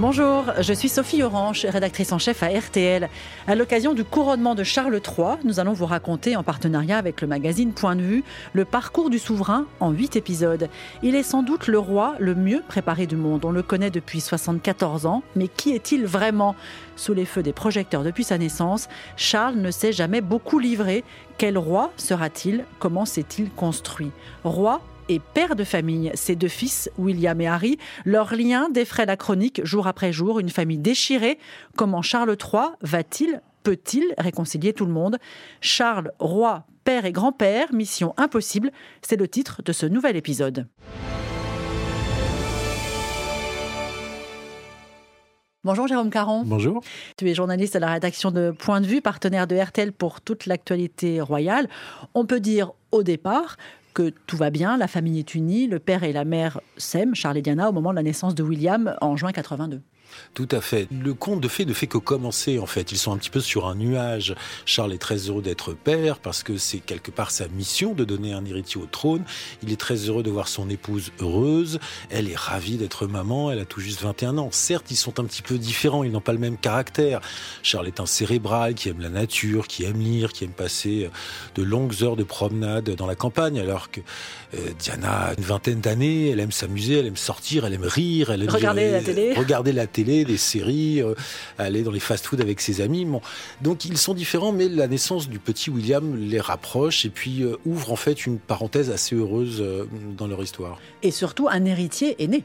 Bonjour, je suis Sophie Orange, rédactrice en chef à RTL. À l'occasion du couronnement de Charles III, nous allons vous raconter, en partenariat avec le magazine Point de vue, le parcours du souverain en huit épisodes. Il est sans doute le roi le mieux préparé du monde. On le connaît depuis 74 ans, mais qui est-il vraiment? Sous les feux des projecteurs depuis sa naissance, Charles ne s'est jamais beaucoup livré. Quel roi sera-t-il? Comment s'est-il construit? Roi et père de famille. Ses deux fils, William et Harry, leur lien défraie la chronique jour après jour, une famille déchirée. Comment Charles III va-t-il, peut-il réconcilier tout le monde? Charles, roi, père et grand-père, mission impossible, c'est le titre de ce nouvel épisode. Bonjour Jérôme Caron. Bonjour. Tu es journaliste à la rédaction de Point de vue, partenaire de RTL pour toute l'actualité royale. On peut dire au départ que tout va bien, la famille est unie, le père et la mère s'aiment, Charles et Diana, au moment de la naissance de William en juin 82. Tout à fait. Le conte de fait ne fait que commencer, en fait. Ils sont un petit peu sur un nuage. Charles est très heureux d'être père parce que c'est quelque part sa mission de donner un héritier au trône. Il est très heureux de voir son épouse heureuse. Elle est ravie d'être maman. Elle a tout juste 21 ans. Certes, ils sont un petit peu différents. Ils n'ont pas le même caractère. Charles est un cérébral qui aime la nature, qui aime lire, qui aime passer euh, de longues heures de promenade dans la campagne, alors que euh, Diana a une vingtaine d'années. Elle aime s'amuser, elle aime sortir, elle aime rire, elle aime regarder la télé. Regarder la télé des séries, euh, aller dans les fast-food avec ses amis. Bon. Donc ils sont différents, mais la naissance du petit William les rapproche et puis euh, ouvre en fait une parenthèse assez heureuse euh, dans leur histoire. Et surtout, un héritier est né.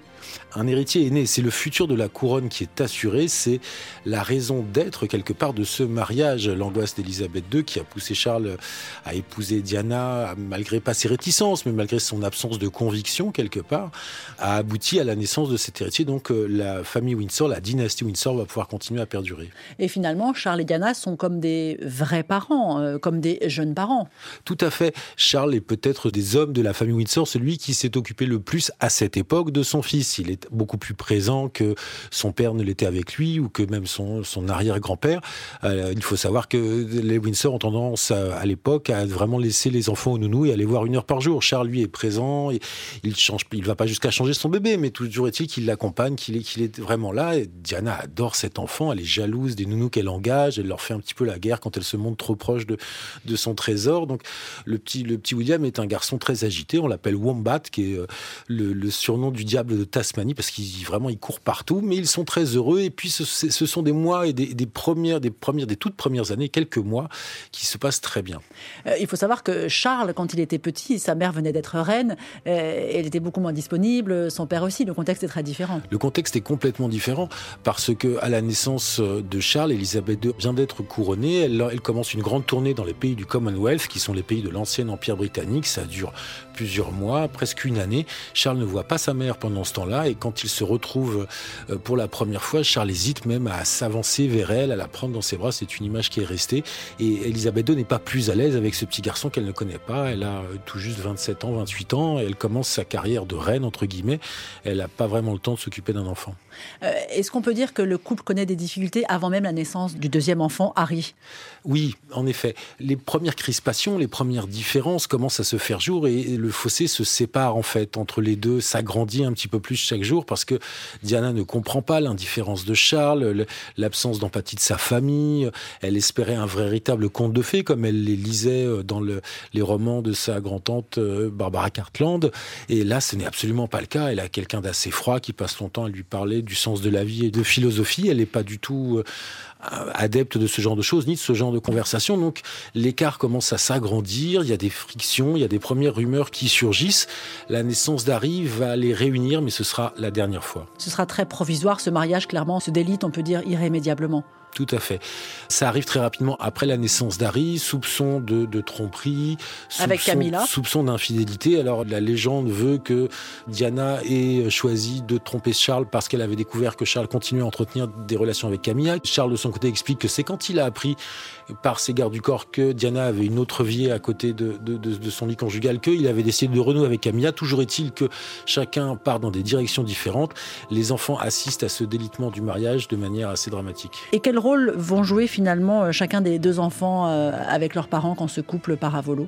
Un héritier est né, c'est le futur de la couronne qui est assuré, c'est la raison d'être quelque part de ce mariage. L'angoisse d'Élisabeth II qui a poussé Charles à épouser Diana, malgré pas ses réticences, mais malgré son absence de conviction quelque part, a abouti à la naissance de cet héritier. Donc la famille Windsor la dynastie Windsor va pouvoir continuer à perdurer. Et finalement, Charles et Diana sont comme des vrais parents, euh, comme des jeunes parents. Tout à fait. Charles est peut-être des hommes de la famille Windsor, celui qui s'est occupé le plus à cette époque de son fils. Il est beaucoup plus présent que son père ne l'était avec lui ou que même son, son arrière-grand-père. Euh, il faut savoir que les Windsor ont tendance à, à l'époque à vraiment laisser les enfants au nounou et aller voir une heure par jour. Charles, lui, est présent. Il change, il va pas jusqu'à changer son bébé, mais toujours est-il qu'il l'accompagne, qu'il est, qu'il est vraiment là Diana adore cet enfant, elle est jalouse des nounous qu'elle engage, elle leur fait un petit peu la guerre quand elle se montre trop proche de, de son trésor. Donc le petit, le petit William est un garçon très agité, on l'appelle Wombat, qui est euh, le, surnom du diable de Tasmanie, parce qu'il vraiment il court partout, mais ils sont très heureux. Et puis ce, ce sont des mois et des, premières, des premières, des toutes premières années, quelques mois, qui se passent très bien. Euh, il faut savoir que Charles, quand il était petit, sa mère venait d'être reine, euh, elle était beaucoup moins disponible, son père aussi. Le contexte est très différent. Le contexte est complètement différent parce que à la naissance de Charles, Elisabeth II vient d'être couronnée. Elle, elle, commence une grande tournée dans les pays du Commonwealth, qui sont les pays de l'ancien empire britannique. Ça dure plusieurs mois, presque une année. Charles ne voit pas sa mère pendant ce temps-là, et quand il se retrouve euh, pour la première fois, Charles hésite même à s'avancer vers elle, à la prendre dans ses bras. C'est une image qui est restée. Et Elisabeth II n'est pas plus à l'aise avec ce petit garçon qu'elle ne connaît pas. Elle a euh, tout juste 27 ans, 28 ans. Et elle commence sa carrière de reine entre guillemets. Elle n'a pas vraiment le temps de s'occuper d'un enfant. Euh, est-ce qu'on peut dire que le couple connaît des difficultés avant même la naissance du deuxième enfant, Harry? Oui, en effet. Les premières crispations, les premières différences commencent à se faire jour et le fossé se sépare en fait entre les deux, s'agrandit un petit peu plus chaque jour parce que Diana ne comprend pas l'indifférence de Charles, l'absence d'empathie de sa famille. Elle espérait un véritable conte de fées comme elle les lisait euh, dans les romans de sa grand-tante euh, Barbara Cartland. Et là, ce n'est absolument pas le cas. Elle a quelqu'un d'assez froid qui passe son temps à lui parler du sens de la vie et de philosophie. Elle n'est pas du tout euh, adepte de ce genre de choses, ni de ce genre de conversation. Donc l'écart commence à s'agrandir, il y a des frictions, il y a des premières rumeurs qui surgissent. La naissance d'Harry va les réunir, mais ce sera la dernière fois. Ce sera très provisoire, ce mariage clairement se délite, on peut dire, irrémédiablement. Tout à fait. Ça arrive très rapidement après la naissance d'Harry, soupçon de, de tromperie, soupçon, Avec Camilla. soupçon d'infidélité. Alors la légende veut que Diana ait choisi de tromper Charles parce qu'elle avait découvert que Charles continuait à entretenir des relations avec Camilla. Charles de son côté explique que c'est quand il a appris par ses gardes du corps que Diana avait une autre vie à côté de, de, de, de son lit conjugal qu'il avait décidé de renouer avec Camilla. Toujours est-il que chacun part dans des directions différentes. Les enfants assistent à ce délitement du mariage de manière assez dramatique. Et quel vont jouer finalement euh, chacun des deux enfants euh, avec leurs parents quand ce couple part à volo?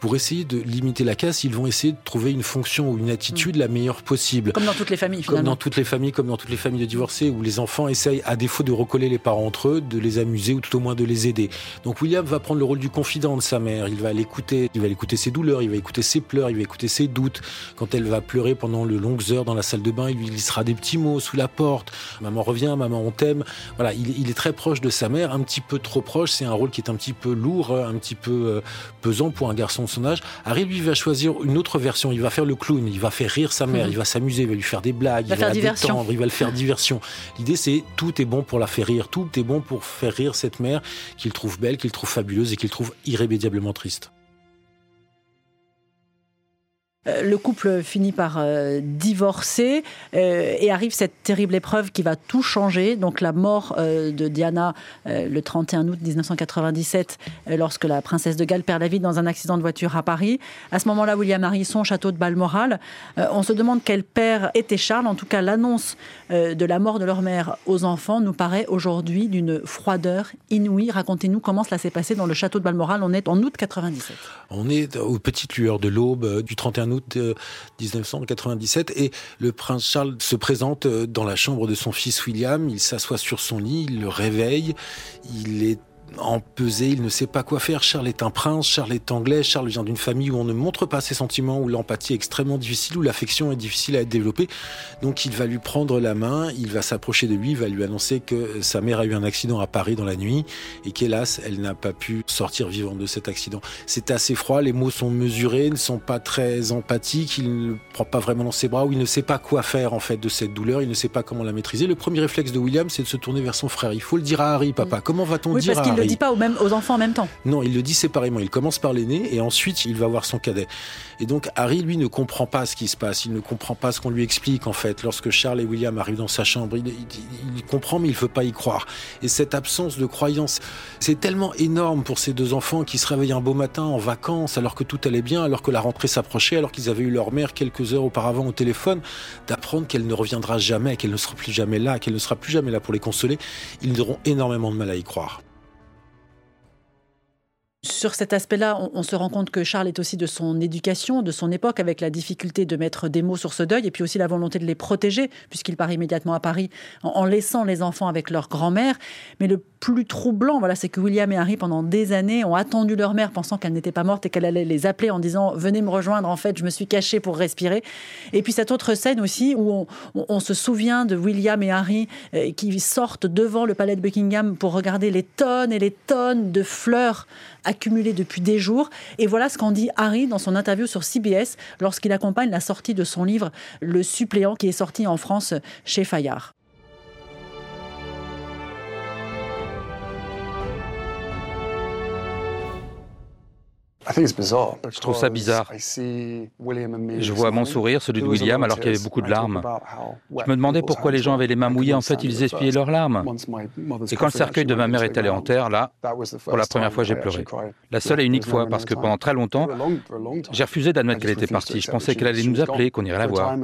Pour essayer de limiter la casse, ils vont essayer de trouver une fonction ou une attitude la meilleure possible. Comme dans toutes les familles, finalement. Comme dans toutes les familles, comme dans toutes les familles de divorcés, où les enfants essayent, à défaut de recoller les parents entre eux, de les amuser ou tout au moins de les aider. Donc William va prendre le rôle du confident de sa mère. Il va l'écouter, il va écouter ses douleurs, il va écouter ses pleurs, il va écouter ses doutes. Quand elle va pleurer pendant de longues heures dans la salle de bain, il lui glissera des petits mots sous la porte. Maman revient, maman on t'aime. Voilà, il, il, est très proche de sa mère, un petit peu trop proche. C'est un rôle qui est un petit peu lourd, un petit peu euh, pesant pour un garçon son âge. Harry lui va choisir une autre version. Il va faire le clown, il va faire rire sa mère, mmh. il va s'amuser, il va lui faire des blagues, il va, faire la diversion. détendre, il va le faire diversion. L'idée c'est tout est bon pour la faire rire, tout est bon pour faire rire cette mère qu'il trouve belle, qu'il trouve fabuleuse et qu'il trouve irrémédiablement triste. Euh, le couple finit par euh, divorcer euh, et arrive cette terrible épreuve qui va tout changer. Donc la mort de Diana le 31 août 1997, lorsque la princesse de Galles perd la vie dans un accident de voiture à Paris. À ce moment-là, William Harrison, château de Balmoral. on se demande quel père était Charles. En tout cas, l'annonce de la mort de leur mère aux enfants nous paraît aujourd'hui d'une froideur inouïe. Racontez-nous comment cela s'est passé dans le château de Balmoral. On est en août 97. On est aux petites lueurs de l'aube du 31 août 1997 et le prince Charles se présente euh, dans la chambre de son fils William, il s'assoit sur son lit, il le réveille, il est empesé, il ne sait pas quoi faire. Charles est un prince, Charles est anglais, Charles vient d'une famille où on ne montre pas ses sentiments, où l'empathie est extrêmement difficile, où l'affection est difficile à être développée. Donc il va lui prendre la main, il va s'approcher de lui, il va lui annoncer que sa mère a eu un accident à Paris dans la nuit et qu'hélas, elle n'a pas pu sortir vivante de cet accident. C'est assez froid, les mots sont mesurés, ne sont pas très empathiques, il ne prend pas vraiment dans ses bras, ou il ne sait pas quoi faire en fait de cette douleur, il ne sait pas comment la maîtriser. Le premier réflexe de William, c'est de se tourner vers son frère. Il faut le dire à Harry, papa. Comment va-t-on dire à Harry le dit pas aux enfants en même temps. Non, il le dit séparément. Il commence par l'aîné et ensuite il va voir son cadet. Et donc Harry, lui, ne comprend pas ce qui se passe. Il ne comprend pas ce qu'on lui explique en fait. Lorsque Charles et William arrivent dans sa chambre, il, il, comprend mais il ne veut pas y croire. Et cette absence de croyance, c'est tellement énorme pour ces deux enfants qui se réveillent un beau matin en vacances alors que tout allait bien, alors que la rentrée s'approchait, alors qu'ils avaient eu leur mère quelques heures auparavant au téléphone, d'apprendre qu'elle ne reviendra jamais, qu'elle ne sera plus jamais là, qu'elle ne sera plus jamais là pour les consoler. Ils auront énormément de mal à y croire sur cet aspect-là, on, se rend compte que Charles est aussi de son éducation, de son époque, avec la difficulté de mettre des mots sur ce deuil, et puis aussi la volonté de les protéger, puisqu'il part immédiatement à Paris en, laissant les enfants avec leur grand-mère. Mais le plus troublant, voilà, c'est que William et Harry, pendant des années, ont attendu leur mère, pensant qu'elle n'était pas morte et qu'elle allait les appeler en disant Venez me rejoindre, en fait, je me suis caché pour respirer. Et puis cette autre scène aussi, où on, se souvient de William et Harry euh, qui sortent devant le palais de Buckingham pour regarder les tonnes et les tonnes de fleurs accumulé depuis des jours. Et voilà ce qu'en dit Harry dans son interview sur CBS lorsqu'il accompagne la sortie de son livre Le suppléant qui est sorti en France chez Fayard. Je trouve ça bizarre. Je vois mon sourire, celui de William, alors qu'il y avait beaucoup de larmes. Je me demandais pourquoi les gens avaient les mains mouillées. En fait, ils essuyaient leurs larmes. Et quand le cercueil de ma mère est allé en terre, là, pour la première fois, j'ai pleuré. La seule et unique fois, parce que pendant très longtemps, j'ai refusé d'admettre qu'elle était partie. Je pensais qu'elle allait nous appeler, qu'on irait la voir.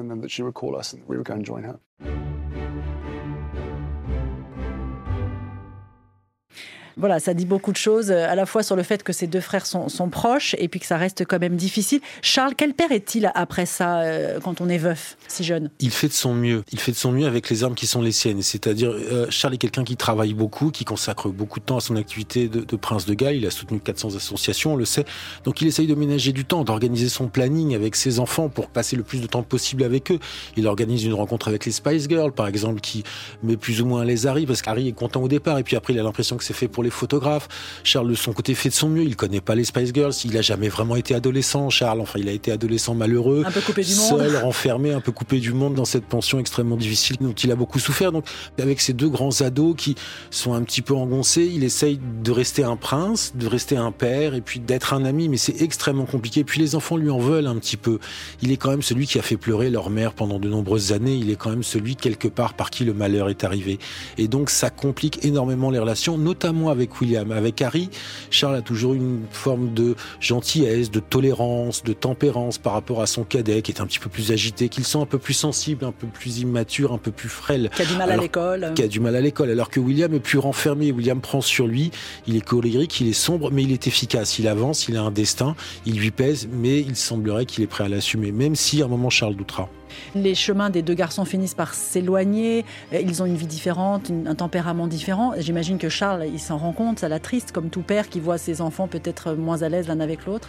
Voilà, ça dit beaucoup de choses, euh, à la fois sur le fait que ces deux frères sont, proches et puis que ça reste quand même difficile. Charles, quel père est-il après ça, euh, quand on est veuf, si jeune? Il fait de son mieux. Il fait de son mieux avec les armes qui sont les siennes. C'est-à-dire, euh, Charles est quelqu'un qui travaille beaucoup, qui consacre beaucoup de temps à son activité de, prince de Galles. Il a soutenu 400 associations, on le sait. Donc il essaye de ménager du temps, d'organiser son planning avec ses enfants pour passer le plus de temps possible avec eux. Il organise une rencontre avec les Spice Girls, par exemple, qui met plus ou moins les Harry, parce qu'Harry est content au départ, et puis après il a l'impression que c'est fait pour les photographes. Charles, de son côté, fait de son mieux. Il connaît pas les Spice Girls. Il a jamais vraiment été adolescent, Charles. Enfin, il a été adolescent malheureux. Un peu coupé du monde. Seul, renfermé, un peu coupé du monde dans cette pension extrêmement difficile dont il a beaucoup souffert. Donc, avec ces deux grands ados qui sont un petit peu engoncés, il essaye de rester un prince, de rester un père et puis d'être un ami. Mais c'est extrêmement compliqué. Puis les enfants lui en veulent un petit peu. Il est quand même celui qui a fait pleurer leur mère pendant de nombreuses années. Il est quand même celui, quelque part, par qui le malheur est arrivé. Et donc, ça complique énormément les relations, notamment avec William. Avec Harry, Charles a toujours une forme de gentillesse, de tolérance, de tempérance par rapport à son cadet qui est un petit peu plus agité, qu'il sent un peu plus sensible, un peu plus immature, un peu plus frêle. Qui a du mal à l'école. Qui a du mal à l'école. Alors que William est plus renfermé. William prend sur lui. Il est colérique, il est sombre, mais il est efficace. Il avance, il a un destin, il lui pèse, mais il semblerait qu'il est prêt à l'assumer, même si à un moment Charles doutera. Les chemins des deux garçons finissent par s'éloigner. Ils ont une vie différente, un tempérament différent. J'imagine que Charles, il s'en rend compte, ça l'attriste, comme tout père qui voit ses enfants peut-être moins à l'aise l'un avec l'autre.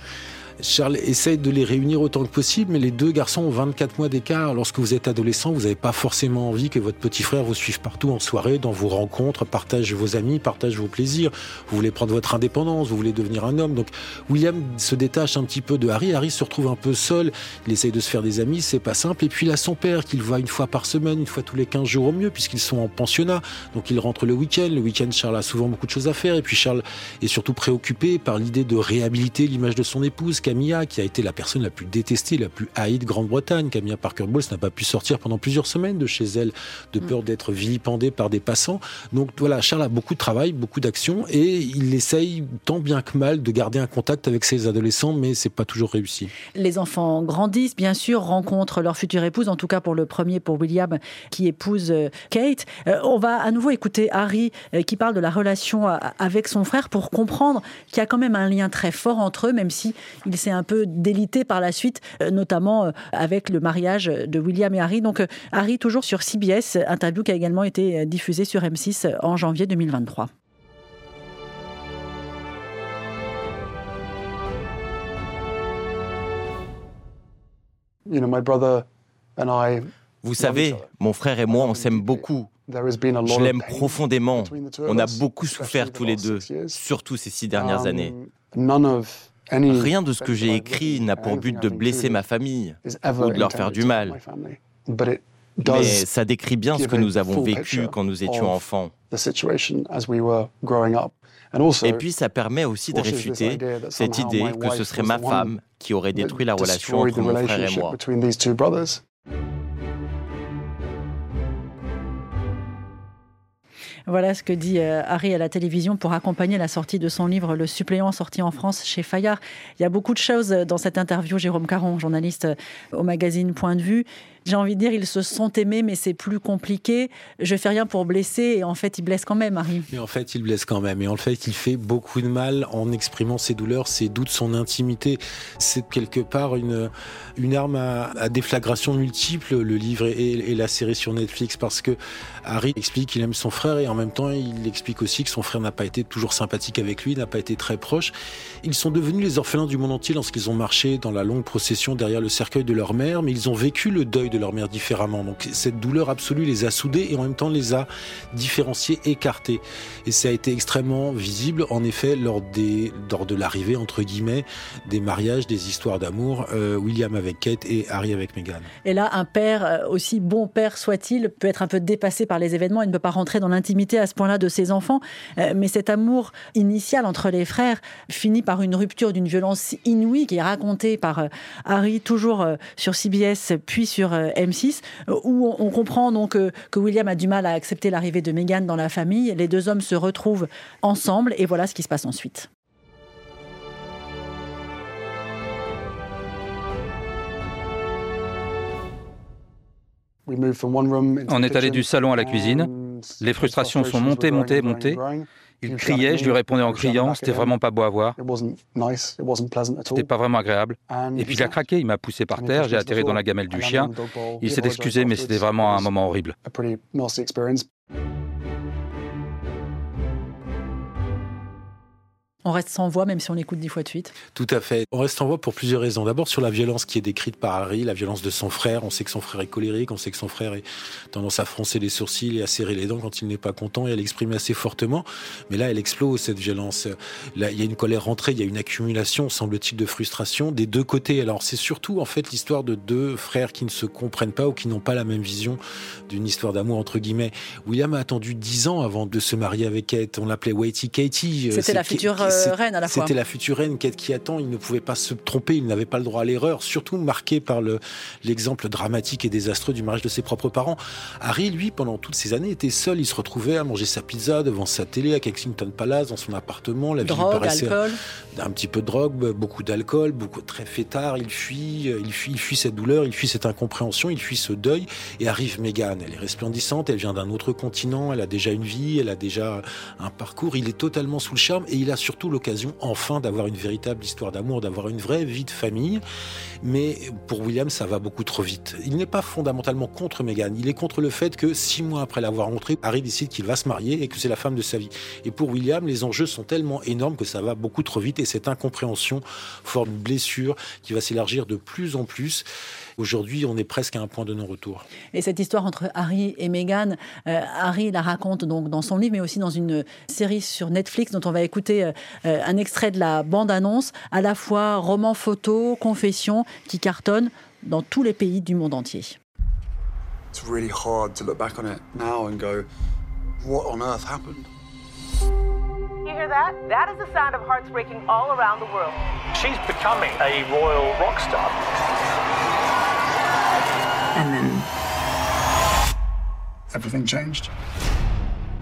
Charles essaye de les réunir autant que possible, mais les deux garçons ont 24 mois d'écart. Lorsque vous êtes adolescent, vous n'avez pas forcément envie que votre petit frère vous suive partout en soirée, dans vos rencontres, partage vos amis, partage vos plaisirs. Vous voulez prendre votre indépendance, vous voulez devenir un homme. Donc William se détache un petit peu de Harry. Harry se retrouve un peu seul. Il essaye de se faire des amis, c'est pas simple. Et puis il a son père qu'il voit une fois par semaine, une fois tous les 15 jours au mieux, puisqu'ils sont en pensionnat. Donc il rentre le week-end. Le week-end, Charles a souvent beaucoup de choses à faire. Et puis Charles est surtout préoccupé par l'idée de réhabiliter l'image de son épouse, Camilla, qui a été la personne la plus détestée, la plus haïe de Grande-Bretagne. Camilla Parker Bowles n'a pas pu sortir pendant plusieurs semaines de chez elle, de peur mm. d'être vilipendée par des passants. Donc voilà, Charles a beaucoup de travail, beaucoup d'action, et il essaye tant bien que mal de garder un contact avec ses adolescents, mais c'est pas toujours réussi. Les enfants grandissent, bien sûr, rencontrent leur future épouse, en tout cas pour le premier, pour William, qui épouse euh, Kate. Euh, on va à nouveau écouter Harry euh, qui parle de la relation avec son frère pour comprendre qu'il y a quand même un lien très fort entre eux, même si il s'est un peu délité par la suite, euh, notamment euh, avec le mariage de William et Harry. Donc euh, Harry toujours sur CBS, interview qui a également été diffusée sur M6 en janvier 2023. Vous savez, mon frère et moi, on s'aime beaucoup. Je l'aime profondément. On a beaucoup souffert tous les deux, surtout ces six dernières um, années. Rien de ce que j'ai écrit n'a pour but de blesser ma famille ou de leur faire du mal. Mais ça décrit bien ce que nous avons vécu quand nous étions enfants. Et puis ça permet aussi de réfuter cette idée que ce serait ma femme qui aurait détruit la relation entre mon frère et moi. Voilà ce que dit euh, Harry à la télévision pour accompagner la sortie de son livre Le suppléant sorti en France chez Fayard. Il y a beaucoup de choses dans cette interview. Jérôme Caron, journaliste au magazine Point de vue j'ai envie de dire, ils se sont aimés, mais c'est plus compliqué. Je fais rien pour blesser, et en fait, il blesse quand même, Harry. Mais en fait, il blesse quand même. Et en fait, il fait beaucoup de mal en exprimant ses douleurs, ses doutes, son intimité. C'est quelque part une, une arme à, déflagration multiple, le livre et, la série sur Netflix, parce que Harry explique qu'il aime son frère, et en même temps, il explique aussi que son frère n'a pas été toujours sympathique avec lui, n'a pas été très proche. Ils sont devenus les orphelins du monde entier lorsqu'ils ont marché dans la longue procession derrière le cercueil de leur mère, mais ils ont vécu le deuil de leur mère différemment. Donc cette douleur absolue les a soudés et en même temps les a différenciés, écartés. Et ça a été extrêmement visible, en effet, lors, des, lors de l'arrivée, entre guillemets, des mariages, des histoires d'amour, euh, William avec Kate et Harry avec Meghan. Et là, un père, euh, aussi bon père soit-il, peut être un peu dépassé par les événements. Il ne peut pas rentrer dans l'intimité à ce point-là de ses enfants. Euh, mais cet amour initial entre les frères finit par une rupture d'une violence inouïe qui est racontée par Harry toujours sur CBS puis sur M6, où on comprend donc que William a du mal à accepter l'arrivée de Meghan dans la famille. Les deux hommes se retrouvent ensemble et voilà ce qui se passe ensuite. On est allé du salon à la cuisine. Les frustrations sont montées, montées, montées. Il criait, je lui répondais en criant, c'était vraiment pas beau à voir. C'était pas vraiment agréable. Et puis il a craqué, il m'a poussé par terre, j'ai atterri dans la gamelle du chien. Il s'est excusé, mais c'était vraiment un moment horrible. On reste sans voix, même si on écoute dix fois de suite. Tout à fait. On reste sans voix pour plusieurs raisons. D'abord sur la violence qui est décrite par Harry, la violence de son frère. On sait que son frère est colérique, on sait que son frère est tendance à froncer les sourcils et à serrer les dents quand il n'est pas content et à l'exprimer assez fortement. Mais là, elle explose cette violence. Là, il y a une colère rentrée, il y a une accumulation, semble-t-il, de frustration des deux côtés. Alors c'est surtout en fait l'histoire de deux frères qui ne se comprennent pas ou qui n'ont pas la même vision d'une histoire d'amour entre guillemets. William a attendu dix ans avant de se marier avec Kate. On l'appelait Waity Katie. C'était la future reine à la fois. C'était la future reine, qui attend. Il ne pouvait pas se tromper, il n'avait pas le droit à l'erreur, surtout marqué par l'exemple dramatique et désastreux du mariage de ses propres parents. Harry, lui, pendant toutes ces années, était seul. Il se retrouvait à manger sa pizza devant sa télé à Kensington Palace, dans son appartement. La vie drogue, paraissait alcool. un petit peu de drogue, beaucoup d'alcool, beaucoup très fêtard. Il fuit, il fuit, il fuit cette douleur, il fuit cette incompréhension, il fuit ce deuil. Et arrive Meghan. Elle est resplendissante, elle vient d'un autre continent, elle a déjà une vie, elle a déjà un parcours. Il est totalement sous le charme et il a surtout l'occasion, enfin, d'avoir une véritable histoire d'amour, d'avoir une vraie vie de famille. Mais pour William, ça va beaucoup trop vite. Il n'est pas fondamentalement contre Meghan. Il est contre le fait que six mois après l'avoir rencontrée, Harry décide qu'il va se marier et que c'est la femme de sa vie. Et pour William, les enjeux sont tellement énormes que ça va beaucoup trop vite et cette incompréhension forme une blessure qui va s'élargir de plus en plus. Aujourd'hui, on est presque à un point de non-retour. Et cette histoire entre Harry et Meghan, euh, Harry la raconte donc dans son livre, mais aussi dans une série sur Netflix dont on va écouter euh, euh, un extrait de la bande-annonce, à la fois roman photo, confession, qui cartonne dans tous les pays du monde entier. It's really hard to look back on it now and go, what on earth happened? You hear that? That is the sound of hearts breaking all around the world. She's becoming a royal rock star. And then everything changed.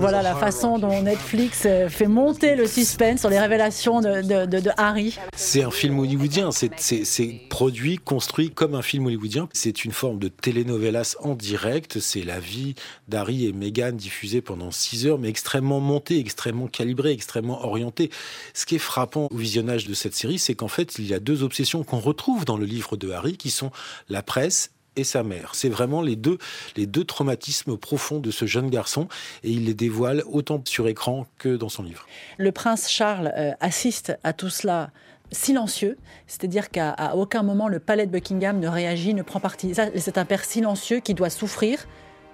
Voilà la façon dont Netflix euh, fait monter le suspense sur les révélations de, Harry. C'est un film hollywoodien, c'est produit, construit comme un film hollywoodien. C'est une forme de telenovelas en direct. C'est la vie d'Harry et Meghan diffusée pendant six heures, mais extrêmement montée, extrêmement calibrée, extrêmement orientée. Ce qui est frappant au visionnage de cette série, c'est qu'en fait, il y a deux obsessions qu'on retrouve dans le livre de Harry, qui sont la presse et sa mère. C'est vraiment les deux, les deux traumatismes profonds de ce jeune garçon et il les dévoile autant sur écran que dans son livre. Le prince Charles euh, assiste à tout cela silencieux, c'est-à-dire qu'à aucun moment le palais de Buckingham ne réagit, ne prend parti. C'est un père silencieux qui doit souffrir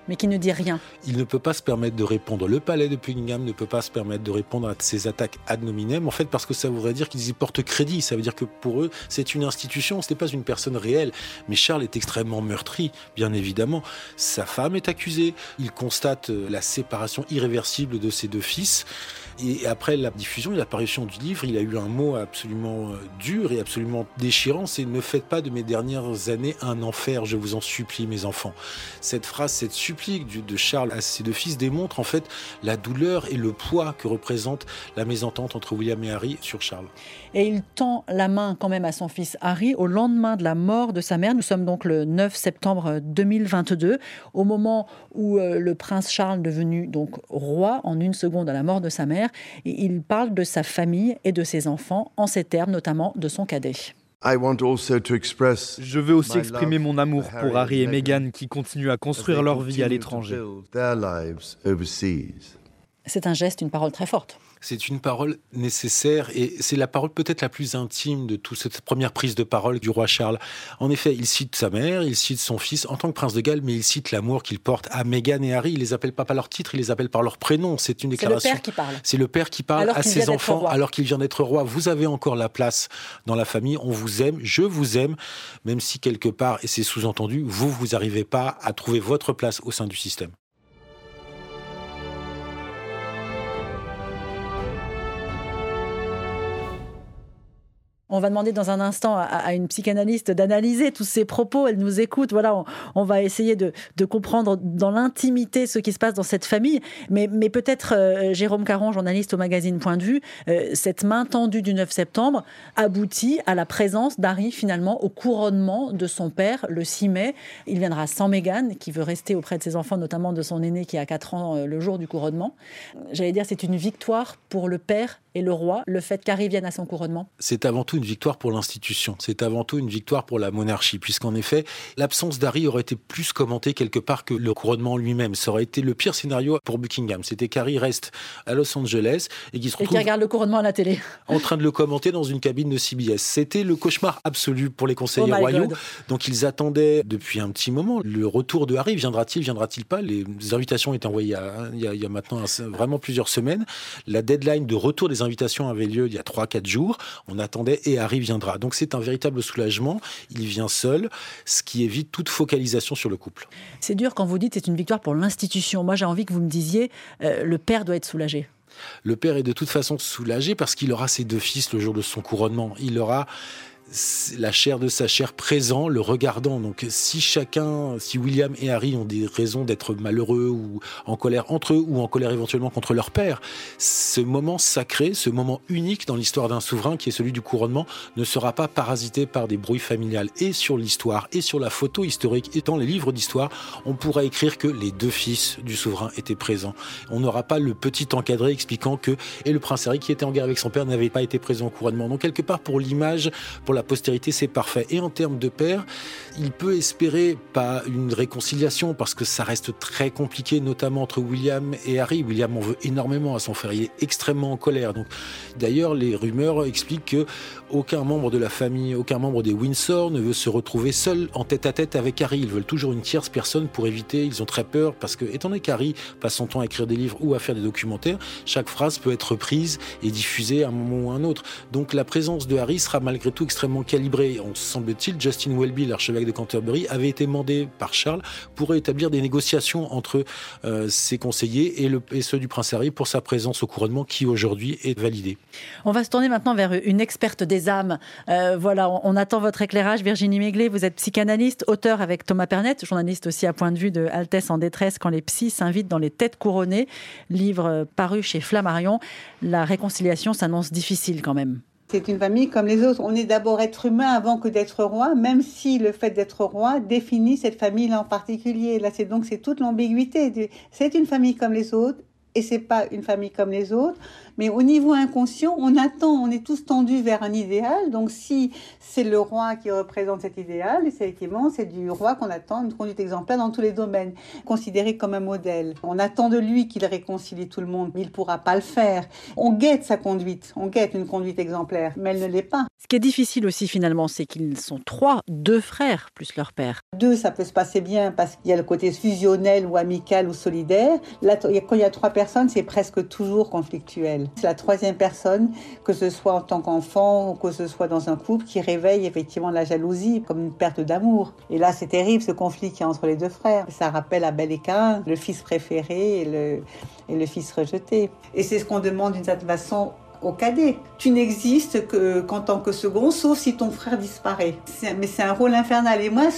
mais qui ne dit rien. Il ne peut pas se permettre de répondre. Le palais de Buckingham ne peut pas se permettre de répondre à ces attaques ad nominem, en fait, parce que ça voudrait dire qu'ils y portent crédit. Ça veut dire que pour eux, c'est une institution, ce n'est pas une personne réelle. Mais Charles est extrêmement meurtri, bien évidemment. Sa femme est accusée. Il constate euh, la séparation irréversible de ses deux fils. Et après la diffusion et l'apparition du livre, il a eu un mot absolument euh, dur et absolument déchirant, c'est ne faites pas de mes dernières années un enfer, je vous en supplie mes enfants. Cette phrase, cette supplique de Charles à ses deux fils démontre en fait la douleur et le poids que représente la mésentente entre William et Harry sur Charles. Et il tend la main quand même à son fils Harry au lendemain de la mort de sa mère. Nous sommes donc le 9 septembre 2022, au moment où euh, le prince Charles devenu donc roi en une seconde à la mort de sa mère il parle de sa famille et de ses enfants en ces termes, notamment de son cadet. Je veux aussi exprimer mon amour pour Harry et Meghan qui continuent à construire leur vie à l'étranger. C'est un geste, une parole très forte c'est une parole nécessaire et c'est la parole peut-être la plus intime de toute cette première prise de parole du roi Charles. En effet, il cite sa mère, il cite son fils en tant que prince de Galles, mais il cite l'amour qu'il porte à Meghan et Harry. Il les appelle pas par leur titre, il les appelle par leur prénom. C'est une déclaration. C'est le père qui parle. C'est le père qui parle à ses enfants alors qu'il vient d'être roi. Vous avez encore la place dans la famille. On vous aime, je vous aime, même si quelque part, et c'est sous-entendu, vous, vous n'arrivez pas à trouver votre place au sein du système. On va demander dans un instant à, une psychanalyste d'analyser tous ces propos. Elle nous écoute. Voilà, on, va essayer de, comprendre dans l'intimité ce qui se passe dans cette famille. Mais, peut-être euh, Jérôme Caron, journaliste au magazine Point de Vue, euh, cette main tendue du 9 septembre aboutit à la présence d'Harry finalement au couronnement de son père le 6 mai. Il viendra sans Meghan, qui veut rester auprès de ses enfants, notamment de son aîné qui a 4 ans euh, le jour du couronnement. J'allais dire, c'est une victoire pour le père et le roi, le fait qu'Harry vienne à son couronnement C'est avant tout une victoire pour l'institution, c'est avant tout une victoire pour la monarchie, puisqu'en effet, l'absence d'Harry aurait été plus commentée quelque part que le couronnement lui-même. Ça aurait été le pire scénario pour Buckingham. C'était qu'Harry reste à Los Angeles et qu'il se retrouve... Et regarde le couronnement à la télé. En train de le commenter dans une cabine de CBS. C'était le cauchemar absolu pour les conseillers oh royaux. Donc ils attendaient depuis un petit moment le retour de Harry. Viendra-t-il, viendra-t-il pas? Les invitations étaient envoyées il, y a, il y a maintenant vraiment plusieurs semaines. La deadline de retour des invitations avait lieu il y a 3-4 jours. On attendait et Harry viendra. Donc c'est un véritable soulagement. Il vient seul, ce qui évite toute focalisation sur le couple. C'est dur quand vous dites c'est une victoire pour l'institution. Moi j'ai envie que vous me disiez euh, le père doit être soulagé. Le père est de toute façon soulagé parce qu'il aura ses deux fils le jour de son couronnement. Il aura la chair de sa chair présent, le regardant. Donc si chacun, si William et Harry ont des raisons d'être malheureux ou en colère entre eux ou en colère éventuellement contre leur père, ce moment sacré, ce moment unique dans l'histoire d'un souverain qui est celui du couronnement ne sera pas parasité par des bruits familiales. Et sur l'histoire et sur la photo historique et dans les livres d'histoire, on pourra écrire que les deux fils du souverain étaient présents. On n'aura pas le petit encadré expliquant que et le prince Harry qui était en guerre avec son père n'avait pas été présent au couronnement. Donc quelque part pour l'image, pour la postérité, c'est parfait. Et en termes de père, il peut espérer pas une réconciliation parce que ça reste très compliqué, notamment entre William et Harry. William en veut énormément à son frère, il est extrêmement en colère. Donc, d'ailleurs, les rumeurs expliquent que aucun membre de la famille, aucun membre des Windsor ne veut se retrouver seul en tête à tête avec Harry. Ils veulent toujours une tierce personne pour éviter. Ils ont très peur parce que, étant donné qu'Harry passe son temps à écrire des livres ou à faire des documentaires, chaque phrase peut être prise et diffusée à un moment ou à un autre. Donc, la présence de Harry sera malgré tout extrêmement calibré. On semble-t-il, Justin Welby, l'archevêque de Canterbury, avait été demandé par Charles pour établir des négociations entre euh, ses conseillers et, ceux du prince Harry pour sa présence au couronnement qui aujourd'hui est validée. On va se tourner maintenant vers une experte des âmes. Euh, voilà, on, attend votre éclairage. Virginie Méglé, vous êtes psychanalyste, auteur avec Thomas Pernet, journaliste aussi à point de vue de Altesse en détresse quand les psys s'invitent dans les têtes couronnées. Livre paru chez Flammarion. La réconciliation s'annonce difficile quand même. C'est une famille comme les autres. On est d'abord être humain avant que d'être roi, même si le fait d'être roi définit cette famille-là en particulier. Là, c'est donc c'est toute l'ambiguïté. C'est une famille comme les autres et c'est pas une famille comme les autres. Mais au niveau inconscient, on attend, on est tous tendus vers un idéal. Donc si c'est le roi qui représente cet idéal, effectivement, c'est du roi qu'on attend une conduite exemplaire dans tous les domaines, considéré comme un modèle. On attend de lui qu'il réconcilie tout le monde, mais il pourra pas le faire. On guette sa conduite, on guette une conduite exemplaire, mais elle ne l'est pas. Ce qui est difficile aussi finalement, c'est qu'ils sont trois, deux frères plus leur père. Deux, ça peut se passer bien parce qu'il y a le côté fusionnel ou amical ou solidaire. Là, quand il y a trois personnes, c'est presque toujours conflictuel. C'est la troisième personne, que ce soit en tant qu'enfant ou que ce soit dans un couple, qui réveille effectivement la jalousie comme une perte d'amour. Et là, c'est terrible ce conflit qui y a entre les deux frères. Ça rappelle Abel et Cain, le fils préféré et le, et le fils rejeté. Et c'est ce qu'on demande d'une certaine façon au cadet. Tu n'existes que, qu'en tant que second, sauf si ton frère disparaît. mais c'est un rôle infernal. Et moi,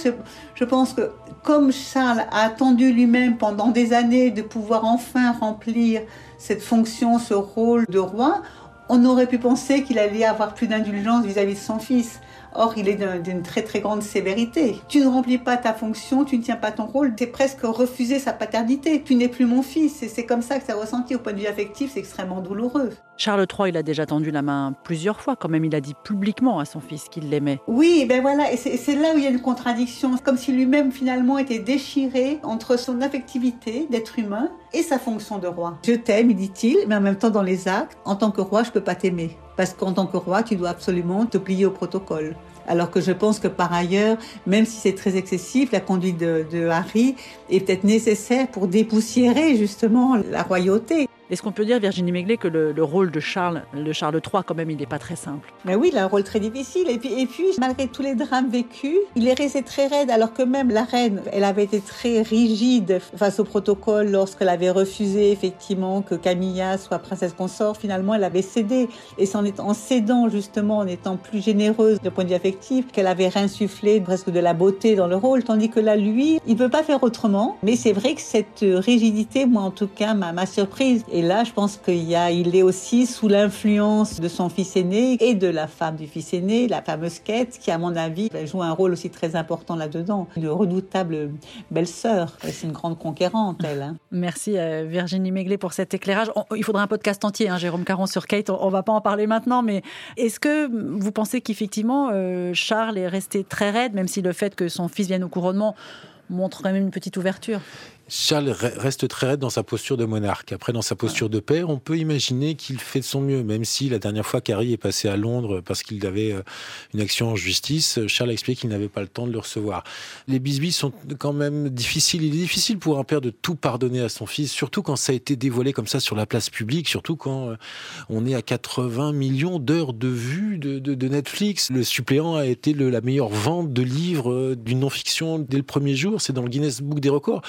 je pense que comme Charles a attendu lui-même pendant des années de pouvoir enfin remplir cette fonction, ce rôle de roi, on aurait pu penser qu'il allait avoir plus d'indulgence vis-à-vis de son fils. Or, il est d'une très très grande sévérité. Tu ne remplis pas ta fonction, tu ne tiens pas ton rôle, tu es presque refusé sa paternité. Tu n'es plus mon fils. Et c'est comme ça que ça ressenti au point de vue affectif, c'est extrêmement douloureux. Charles III, il a déjà tendu la main plusieurs fois, quand même. Il a dit publiquement à son fils qu'il l'aimait. Oui, ben voilà, et c'est là où il y a une contradiction. Comme si lui-même finalement était déchiré entre son affectivité d'être humain et sa fonction de roi. Je t'aime, dit-il, mais en même temps dans les actes, en tant que roi, je peux pas t'aimer. Parce qu'en tant que roi, tu dois absolument te plier au protocole. Alors que je pense que par ailleurs, même si c'est très excessif, la conduite de, Harry est peut-être nécessaire pour dépoussiérer justement la royauté. Est-ce qu'on peut dire, Virginie Méglé, que le, rôle de Charles, de Charles III, quand même, il n'est pas très simple? Mais oui, il a un rôle très difficile. Et puis, malgré tous les drames vécus, il est resté très raide, alors que même la reine, elle avait été très rigide face au protocole lorsqu'elle avait refusé, effectivement, que Camilla soit princesse consort. Finalement, elle avait cédé. Et c'est en, cédant, justement, en étant plus généreuse de point de vue affectif, qu'elle avait réinsufflé presque de la beauté dans le rôle. Tandis que là, lui, il ne peut pas faire autrement. Mais c'est vrai que cette rigidité, moi, en tout cas, m'a surprise. Là, je pense qu'il est aussi sous l'influence de son fils aîné et de la femme du fils aîné, la fameuse Kate, qui, à mon avis, joue un rôle aussi très important là-dedans. Une redoutable belle-sœur. C'est une grande conquérante, elle. Hein. Merci euh, Virginie Méglé pour cet éclairage. il faudra un podcast entier, hein, Jérôme Caron, sur Kate. On, ne va pas en parler maintenant, mais est-ce que vous pensez qu'effectivement, euh, Charles est resté très raide, même si le fait que son fils vienne au couronnement montre quand même une petite ouverture? Charles reste très raide dans sa posture de monarque. Après, dans sa posture de père, on peut imaginer qu'il fait de son mieux, même si la dernière fois qu'Harry est passé à Londres parce qu'il avait euh, une action en justice, Charles a expliqué qu'il n'avait pas le temps de le recevoir. Les bisbis sont quand même difficiles. Il est difficile pour un père de tout pardonner à son fils, surtout quand ça a été dévoilé comme ça sur la place publique, surtout quand euh, on est à 80 millions d'heures de vues de, Netflix. Le suppléant a été la meilleure vente de livres euh, d'une non-fiction dès le premier jour. C'est dans le Guinness Book des records.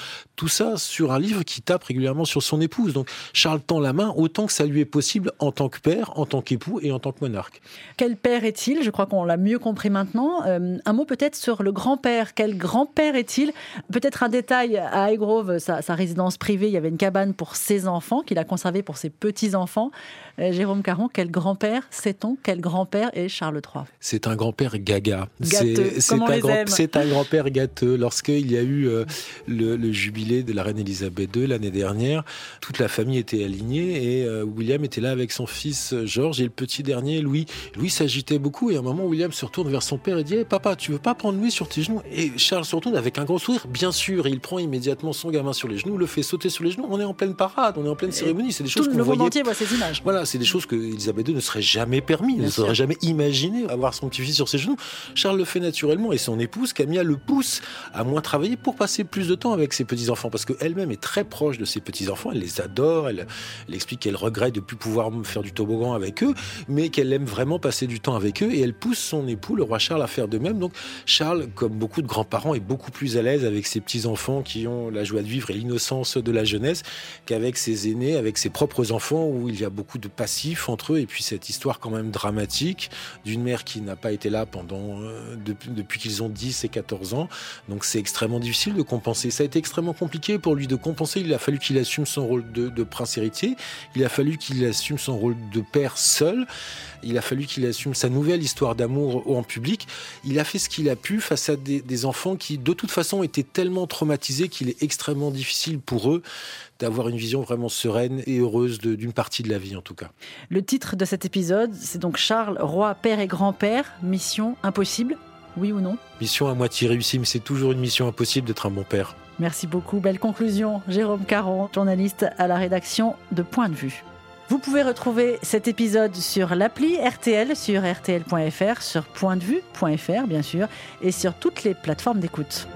Ça sur un livre qui tape régulièrement sur son épouse. Donc Charles tend la main autant que ça lui est possible en tant que père, en tant qu'époux et en tant que monarque. Quel père est-il? Je crois qu'on l'a mieux compris maintenant. Euh, un mot peut-être sur le grand-père. Quel grand-père est-il? Peut-être un détail à Highgrove, sa, sa, résidence privée, il y avait une cabane pour ses enfants qu'il a conservée pour ses petits-enfants. Euh, Jérôme Caron, quel grand-père sait-on Quel grand-père est Charles III C'est un grand-père gaga. C'est un, un grand-père gâteux. Lorsqu'il y a eu euh, le, jubilé de la reine Elisabeth II l'année dernière, toute la famille était alignée et euh, William était là avec son fils Georges et le petit dernier, Louis. Louis s'agitait beaucoup et à un moment, William se retourne vers son père et dit Papa, tu veux pas prendre Louis sur tes genoux? Et Charles se retourne avec un gros sourire, bien sûr, et il prend immédiatement son gamin sur les genoux, le fait sauter sur les genoux. On est en pleine parade, on est en pleine cérémonie. C'est des choses le monde entier voit ces images. Voilà, c'est des choses que Elisabeth II ne serait jamais permis, ne serait jamais imaginé avoir son petit-fils sur ses genoux. Charles le fait naturellement et son épouse Camilla le pousse à moins travailler pour passer plus de temps avec ses petits-enfants parce qu'elle-même est très proche de ses petits-enfants, elle les adore, elle, explique qu'elle regrette de plus pouvoir faire du toboggan avec eux, mais qu'elle aime vraiment passer du temps avec eux et elle pousse son époux, le roi Charles, à faire de même. Donc Charles, comme beaucoup de grands-parents, est beaucoup plus à l'aise avec ses petits-enfants qui ont la joie de vivre et l'innocence de la jeunesse qu'avec ses aînés, avec ses propres enfants où il y a beaucoup de passifs entre eux et puis cette histoire quand même dramatique d'une mère qui n'a pas été là pendant euh, depuis, qu'ils ont 10 et 14 ans. Donc c'est extrêmement difficile de compenser. Ça a été extrêmement compliqué pour lui de compenser. Il a fallu qu'il assume son rôle de, prince héritier. Il a fallu qu'il assume son rôle de père seul. Il a fallu qu'il assume sa nouvelle histoire d'amour en public. Il a fait ce qu'il a pu face à des enfants qui, de toute façon, étaient tellement traumatisés qu'il est extrêmement difficile pour eux d'avoir une vision vraiment sereine et heureuse d'une partie de la vie en tout cas. Le titre de cet épisode, c'est donc Charles, roi, père et grand-père, mission impossible, oui ou non? Mission à moitié réussie, mais c'est toujours une mission impossible d'être un bon père. Merci beaucoup, belle conclusion. Jérôme Caron, journaliste à la rédaction de Point de vue. Vous pouvez retrouver cet épisode sur l'appli RTL, sur rtl.fr, sur pointdevue.fr bien sûr, et sur toutes les plateformes d'écoute.